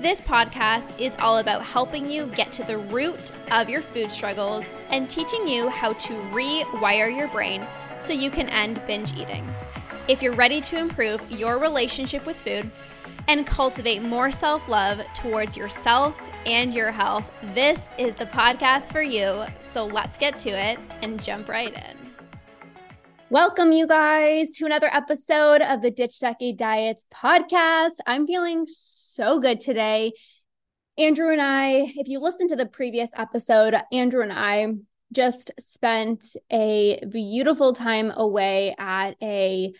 This podcast is all about helping you get to the root of your food struggles and teaching you how to rewire your brain so you can end binge eating. If you're ready to improve your relationship with food and cultivate more self love towards yourself and your health, this is the podcast for you. So let's get to it and jump right in. Welcome, you guys, to another episode of the Ditch Decade Diets podcast. I'm feeling so good today. Andrew and I, if you listen to the previous episode, Andrew and I just spent a beautiful time away at a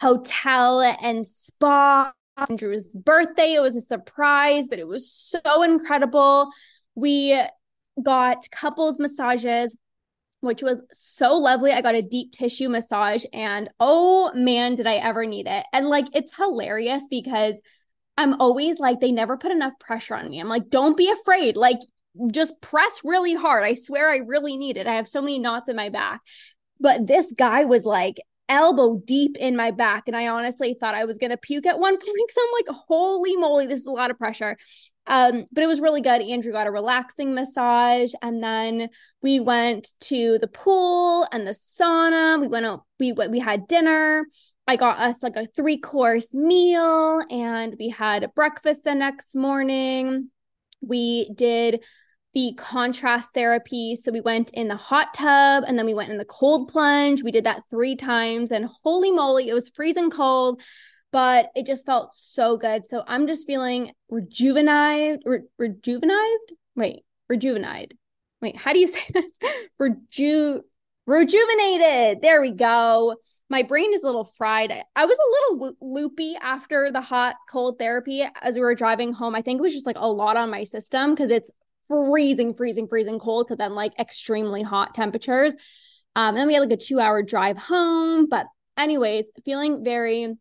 hotel and spa. Andrew's birthday. It was a surprise, but it was so incredible. We got couples massages which was so lovely. I got a deep tissue massage and oh man, did I ever need it. And like it's hilarious because I'm always like, they never put enough pressure on me. I'm like, don't be afraid. Like, just press really hard. I swear I really need it. I have so many knots in my back. But this guy was like elbow deep in my back. And I honestly thought I was going to puke at one point. So I'm like, holy moly, this is a lot of pressure. Um, but it was really good. Andrew got a relaxing massage, and then we went to the pool and the sauna. We went out, we we had dinner. I got us like a three course meal, and we had breakfast the next morning. We did the contrast therapy. So we went in the hot tub and then we went in the cold plunge. We did that three times, and holy moly, it was freezing cold but it just felt so good. So I'm just feeling rejuvenated, re- rejuvenated. Wait, rejuvenated. Wait, how do you say that? Reju- rejuvenated. There we go. My brain is a little fried. I was a little loopy after the hot cold therapy as we were driving home. I think it was just like a lot on my system because it's freezing, freezing, freezing cold to then like extremely hot temperatures. Um, and we had like a two hour drive home. But, anyways, feeling very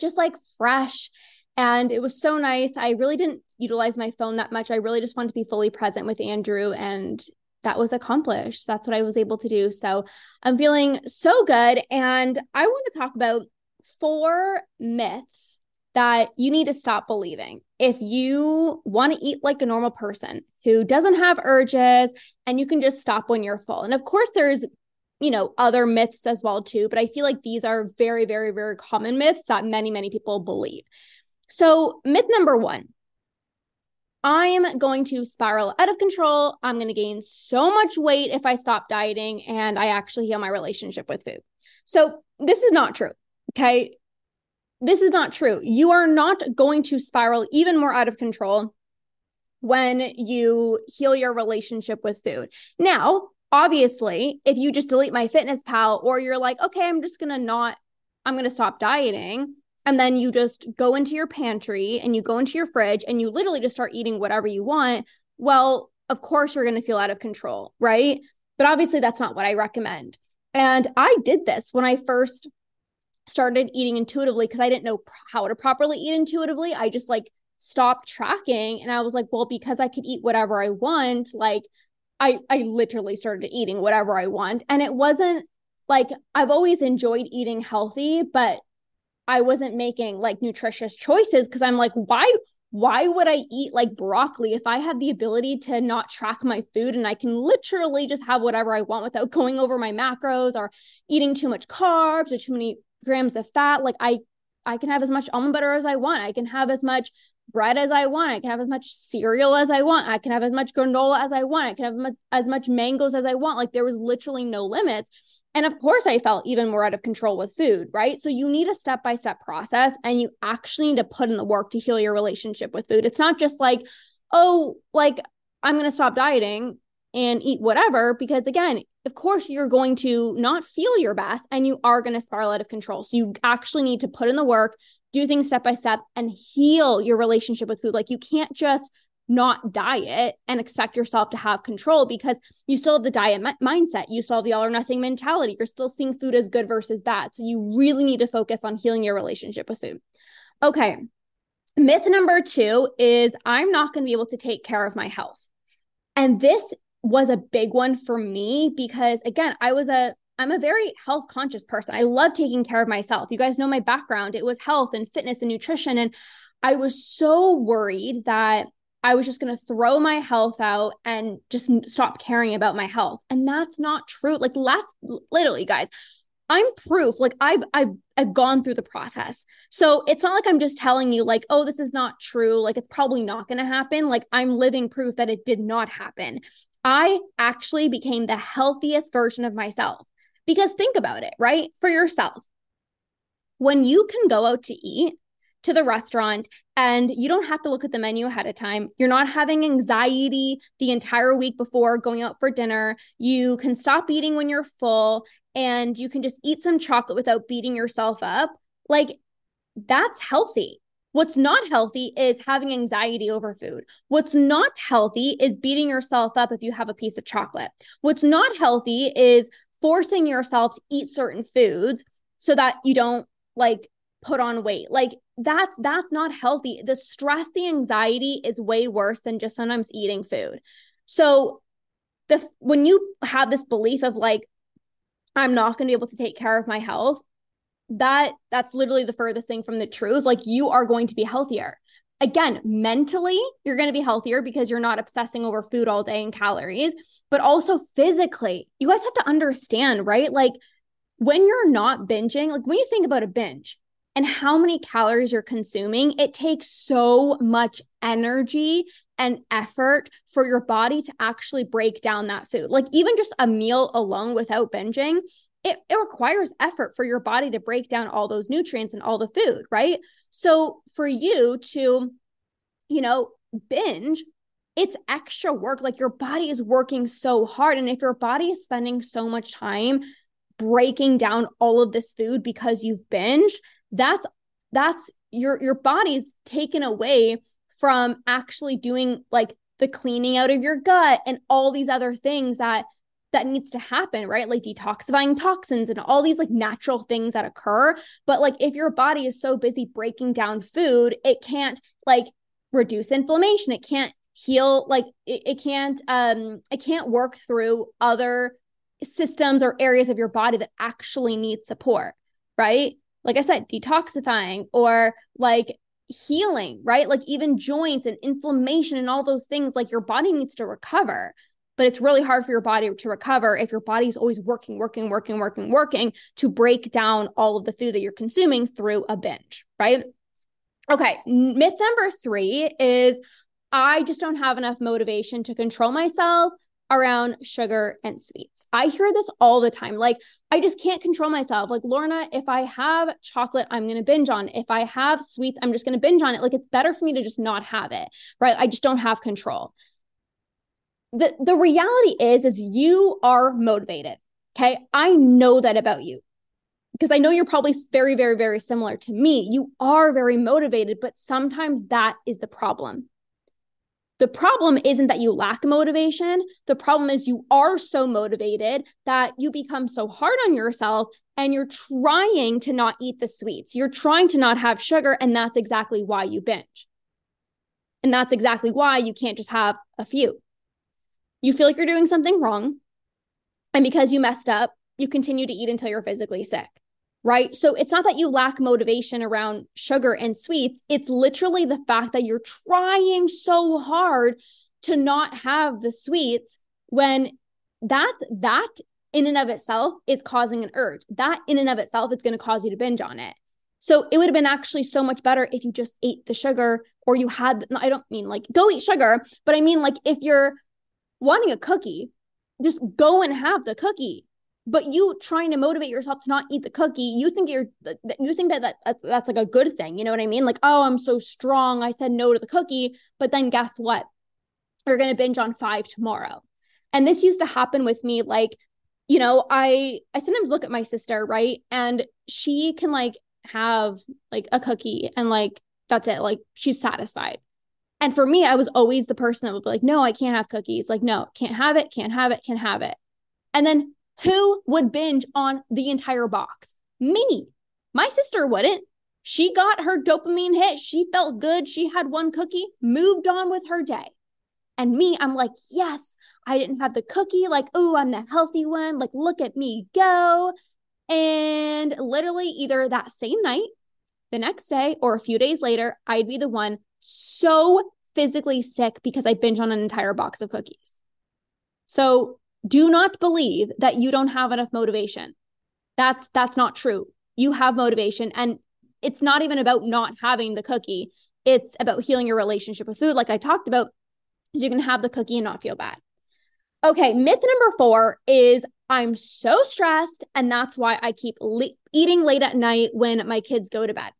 just like fresh. And it was so nice. I really didn't utilize my phone that much. I really just wanted to be fully present with Andrew and that was accomplished. That's what I was able to do. So I'm feeling so good. And I want to talk about four myths that you need to stop believing. If you want to eat like a normal person who doesn't have urges and you can just stop when you're full. And of course, there's you know, other myths as well too, but I feel like these are very very very common myths that many many people believe. So, myth number 1. I'm going to spiral out of control. I'm going to gain so much weight if I stop dieting and I actually heal my relationship with food. So, this is not true. Okay? This is not true. You are not going to spiral even more out of control when you heal your relationship with food. Now, obviously, if you just delete my fitness pal or you're like, okay, I'm just going to not, I'm going to stop dieting. And then you just go into your pantry and you go into your fridge and you literally just start eating whatever you want. Well, of course, you're going to feel out of control, right? But obviously, that's not what I recommend. And I did this when I first started eating intuitively because I didn't know how to properly eat intuitively. I just like stopped tracking and I was like, well, because I could eat whatever I want, like I I literally started eating whatever I want and it wasn't like I've always enjoyed eating healthy but I wasn't making like nutritious choices cuz I'm like why why would I eat like broccoli if I have the ability to not track my food and I can literally just have whatever I want without going over my macros or eating too much carbs or too many grams of fat like I I can have as much almond butter as I want. I can have as much bread as I want. I can have as much cereal as I want. I can have as much granola as I want. I can have as much mangoes as I want. Like there was literally no limits. And of course, I felt even more out of control with food, right? So you need a step by step process and you actually need to put in the work to heal your relationship with food. It's not just like, oh, like I'm going to stop dieting and eat whatever, because again, of course, you're going to not feel your best and you are going to spiral out of control. So you actually need to put in the work, do things step by step and heal your relationship with food. Like you can't just not diet and expect yourself to have control because you still have the diet mi- mindset. You still have the all or nothing mentality. You're still seeing food as good versus bad. So you really need to focus on healing your relationship with food. Okay. Myth number two is I'm not going to be able to take care of my health. And this was a big one for me because again, I was a I'm a very health conscious person. I love taking care of myself. You guys know my background. It was health and fitness and nutrition and I was so worried that I was just going to throw my health out and just stop caring about my health. And that's not true. Like that's literally guys, I'm proof. Like I've I've I've gone through the process. So it's not like I'm just telling you like, "Oh, this is not true." Like it's probably not going to happen. Like I'm living proof that it did not happen. I actually became the healthiest version of myself. Because think about it, right? For yourself. When you can go out to eat to the restaurant and you don't have to look at the menu ahead of time. You're not having anxiety the entire week before going out for dinner. You can stop eating when you're full and you can just eat some chocolate without beating yourself up. Like that's healthy. What's not healthy is having anxiety over food. What's not healthy is beating yourself up if you have a piece of chocolate. What's not healthy is forcing yourself to eat certain foods so that you don't like put on weight. Like that's that's not healthy. The stress, the anxiety is way worse than just sometimes eating food. So the when you have this belief of like I'm not going to be able to take care of my health, that that's literally the furthest thing from the truth. Like you are going to be healthier. Again, mentally, you're going to be healthier because you're not obsessing over food all day and calories, but also physically. You guys have to understand, right? Like when you're not binging, like when you think about a binge, and how many calories you're consuming, it takes so much energy and effort for your body to actually break down that food. Like even just a meal alone without binging, it, it requires effort for your body to break down all those nutrients and all the food, right? So for you to, you know, binge, it's extra work. Like your body is working so hard. And if your body is spending so much time breaking down all of this food because you've binged, that's that's your your body's taken away from actually doing like the cleaning out of your gut and all these other things that that needs to happen, right? Like detoxifying toxins and all these like natural things that occur. But like if your body is so busy breaking down food, it can't like reduce inflammation. It can't heal like it, it can't um it can't work through other systems or areas of your body that actually need support, right? Like I said, detoxifying or like healing, right? Like even joints and inflammation and all those things, like your body needs to recover. But it's really hard for your body to recover if your body is always working, working, working, working, working to break down all of the food that you're consuming through a binge, right? Okay, myth number three is I just don't have enough motivation to control myself around sugar and sweets. I hear this all the time. Like, I just can't control myself. Like, Lorna, if I have chocolate, I'm going to binge on. If I have sweets, I'm just going to binge on it. Like, it's better for me to just not have it, right? I just don't have control. The, the reality is, is you are motivated. Okay. I know that about you because I know you're probably very, very, very similar to me. You are very motivated, but sometimes that is the problem. The problem isn't that you lack motivation. The problem is you are so motivated that you become so hard on yourself and you're trying to not eat the sweets. You're trying to not have sugar. And that's exactly why you binge. And that's exactly why you can't just have a few. You feel like you're doing something wrong. And because you messed up, you continue to eat until you're physically sick right? So it's not that you lack motivation around sugar and sweets. It's literally the fact that you're trying so hard to not have the sweets when that that in and of itself is causing an urge. That in and of itself is going to cause you to binge on it. So it would have been actually so much better if you just ate the sugar or you had I don't mean like go eat sugar, but I mean like if you're wanting a cookie, just go and have the cookie but you trying to motivate yourself to not eat the cookie you think you're you think that, that that's like a good thing you know what i mean like oh i'm so strong i said no to the cookie but then guess what you're going to binge on five tomorrow and this used to happen with me like you know i i sometimes look at my sister right and she can like have like a cookie and like that's it like she's satisfied And for me, I was always the person that would be like, no, I can't have cookies. Like, no, can't have it, can't have it, can't have it. And then who would binge on the entire box? Me. My sister wouldn't. She got her dopamine hit. She felt good. She had one cookie, moved on with her day. And me, I'm like, yes, I didn't have the cookie. Like, oh, I'm the healthy one. Like, look at me go. And literally, either that same night, the next day, or a few days later, I'd be the one so physically sick because I binge on an entire box of cookies. So do not believe that you don't have enough motivation. That's that's not true. You have motivation and it's not even about not having the cookie. It's about healing your relationship with food like I talked about. So you can have the cookie and not feel bad. Okay, myth number 4 is I'm so stressed and that's why I keep le- eating late at night when my kids go to bed.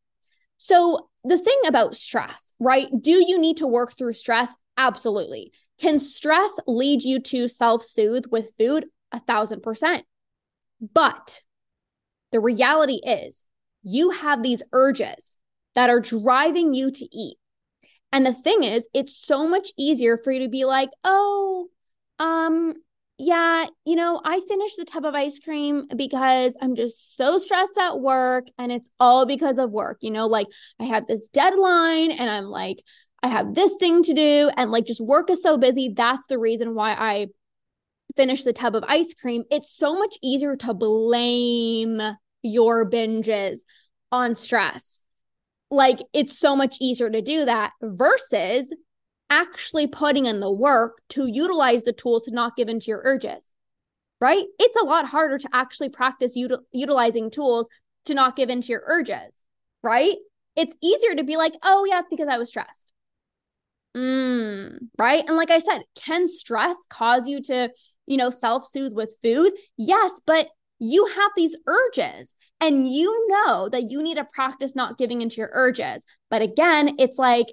So the thing about stress, right? Do you need to work through stress? Absolutely. Can stress lead you to self soothe with food? A thousand percent. But the reality is, you have these urges that are driving you to eat. And the thing is, it's so much easier for you to be like, oh, um, yeah, you know, I finished the tub of ice cream because I'm just so stressed at work and it's all because of work. You know, like I had this deadline and I'm like, I have this thing to do and like just work is so busy. That's the reason why I finished the tub of ice cream. It's so much easier to blame your binges on stress. Like it's so much easier to do that versus actually putting in the work to utilize the tools to not give into your urges, right? It's a lot harder to actually practice util- utilizing tools to not give into your urges, right? It's easier to be like, oh, yeah, it's because I was stressed. Mm, right. And like I said, can stress cause you to, you know, self soothe with food? Yes, but you have these urges and you know that you need to practice not giving into your urges. But again, it's like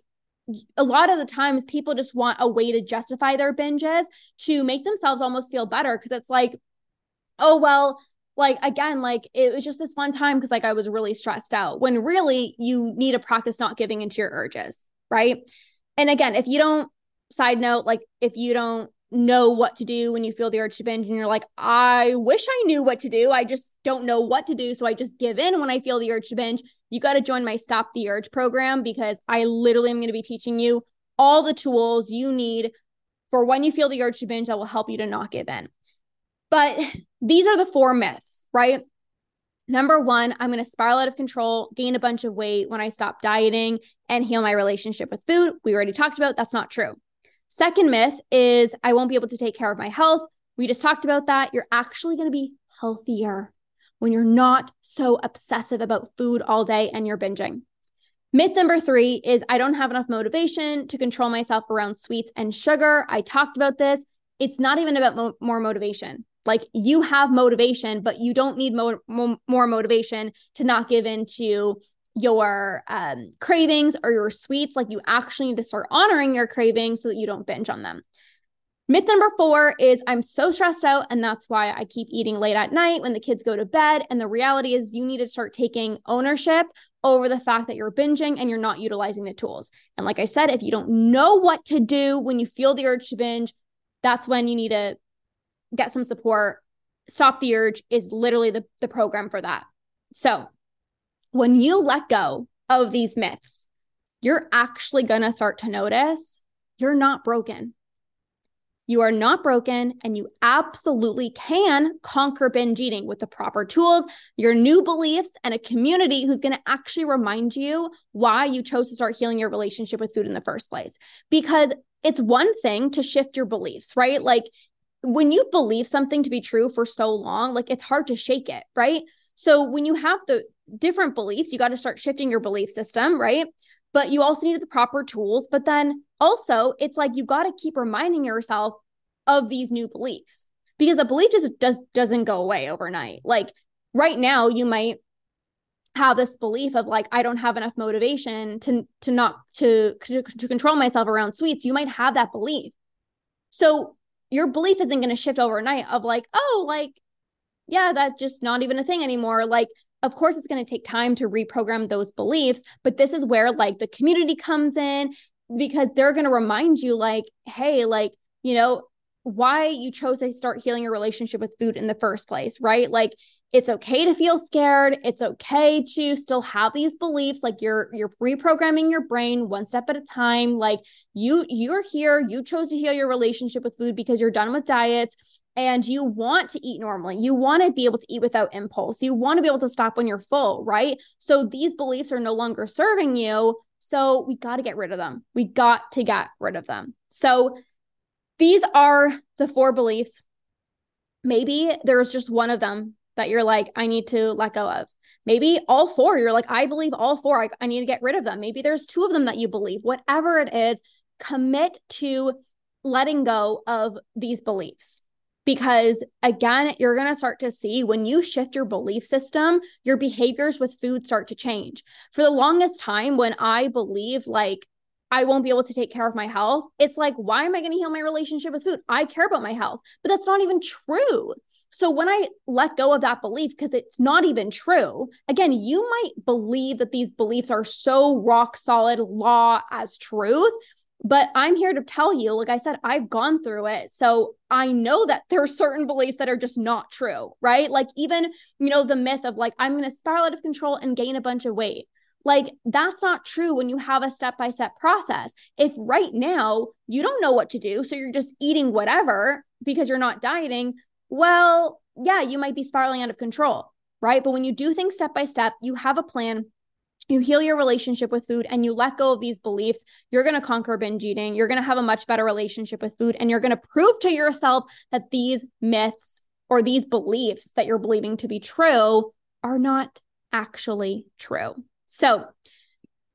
a lot of the times people just want a way to justify their binges to make themselves almost feel better because it's like oh well like again like it was just this one time because like i was really stressed out when really you need to practice not giving into your urges right and again if you don't side note like if you don't know what to do when you feel the urge to binge and you're like i wish i knew what to do. I just don't know what to do so i just give in when i feel the urge to binge you got to join my stop the urge program because i literally am going to be teaching you all the tools you need for when you feel the urge to binge that will help you to not give in. But these are the four myths right Number one, I'm going to spiral out of control, gain a bunch of weight when I stop dieting and heal my relationship with food. We already talked about that's not true. Second myth is I won't be able to take care of my health. We just talked about that. You're actually going to be healthier when you're not so obsessive about food all day and you're binging. Myth number three is I don't have enough motivation to control myself around sweets and sugar. I talked about this. It's not even about mo- more motivation. Like you have motivation, but you don't need mo- mo- more motivation to not give in to your um, cravings or your sweets. Like you actually need to start honoring your cravings so that you don't binge on them. Myth number four is I'm so stressed out, and that's why I keep eating late at night when the kids go to bed. And the reality is, you need to start taking ownership over the fact that you're binging and you're not utilizing the tools. And like I said, if you don't know what to do when you feel the urge to binge, that's when you need to get some support. Stop the Urge is literally the, the program for that. So, when you let go of these myths, you're actually going to start to notice you're not broken. You are not broken, and you absolutely can conquer binge eating with the proper tools, your new beliefs, and a community who's going to actually remind you why you chose to start healing your relationship with food in the first place. Because it's one thing to shift your beliefs, right? Like when you believe something to be true for so long, like it's hard to shake it, right? So when you have the different beliefs, you got to start shifting your belief system, right? But you also need the proper tools. But then also, it's like you got to keep reminding yourself of these new beliefs because a belief just does doesn't go away overnight. Like right now, you might have this belief of like I don't have enough motivation to to not to to, to control myself around sweets. You might have that belief. So your belief isn't going to shift overnight of like, oh, like yeah, that's just not even a thing anymore. Like of course it's going to take time to reprogram those beliefs but this is where like the community comes in because they're going to remind you, like, hey, like, you know, why you chose to start healing your relationship with food in the first place, right? Like, it's okay to feel scared. It's okay to still have these beliefs like you're you're reprogramming your brain one step at a time. Like you you're here you chose to heal your relationship with food because you're done with diets and you want to eat normally. You want to be able to eat without impulse. You want to be able to stop when you're full right? So these beliefs are no longer serving you. So we got to get rid of them. We got to get rid of them. So these are the four beliefs. Maybe there's just one of them that you're like, I need to let go of. Maybe all four, you're like, I believe all four. I, I need to get rid of them. Maybe there's two of them that you believe. Whatever it is, commit to letting go of these beliefs. Because again, you're going to start to see when you shift your belief system, your behaviors with food start to change. For the longest time, when I believed like I won't be able to take care of my health, it's like, why am I going to heal my relationship with food? I care about my health, but that's not even true. So when I let go of that belief, because it's not even true, again, you might believe that these beliefs are so rock solid law as truth. But I'm here to tell you, like I said, I've gone through it. So I know that there are certain beliefs that are just not true, right? Like, even, you know, the myth of like, I'm going to spiral out of control and gain a bunch of weight. Like, that's not true when you have a step by step process. If right now you don't know what to do, so you're just eating whatever because you're not dieting, well, yeah, you might be spiraling out of control, right? But when you do things step by step, you have a plan, you heal your relationship with food and you let go of these beliefs, you're going to conquer binge eating. You're going to have a much better relationship with food and you're going to prove to yourself that these myths or these beliefs that you're believing to be true are not actually true. So,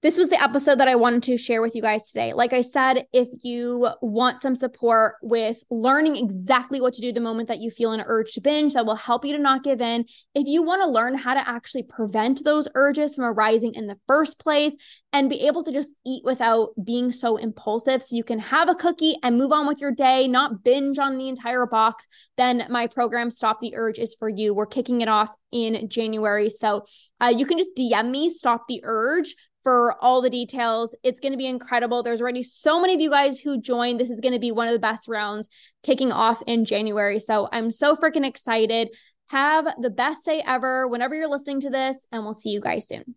this was the episode that I wanted to share with you guys today. Like I said, if you want some support with learning exactly what to do the moment that you feel an urge to binge, that will help you to not give in. If you want to learn how to actually prevent those urges from arising in the first place and be able to just eat without being so impulsive so you can have a cookie and move on with your day, not binge on the entire box, then my program Stop the Urge is for you. We're kicking it off in January. So uh, you can just DM me, Stop the Urge for all the details. It's going to be incredible. There's already so many of you guys who joined. This is going to be one of the best rounds kicking off in January. So I'm so freaking excited. Have the best day ever whenever you're listening to this, and we'll see you guys soon.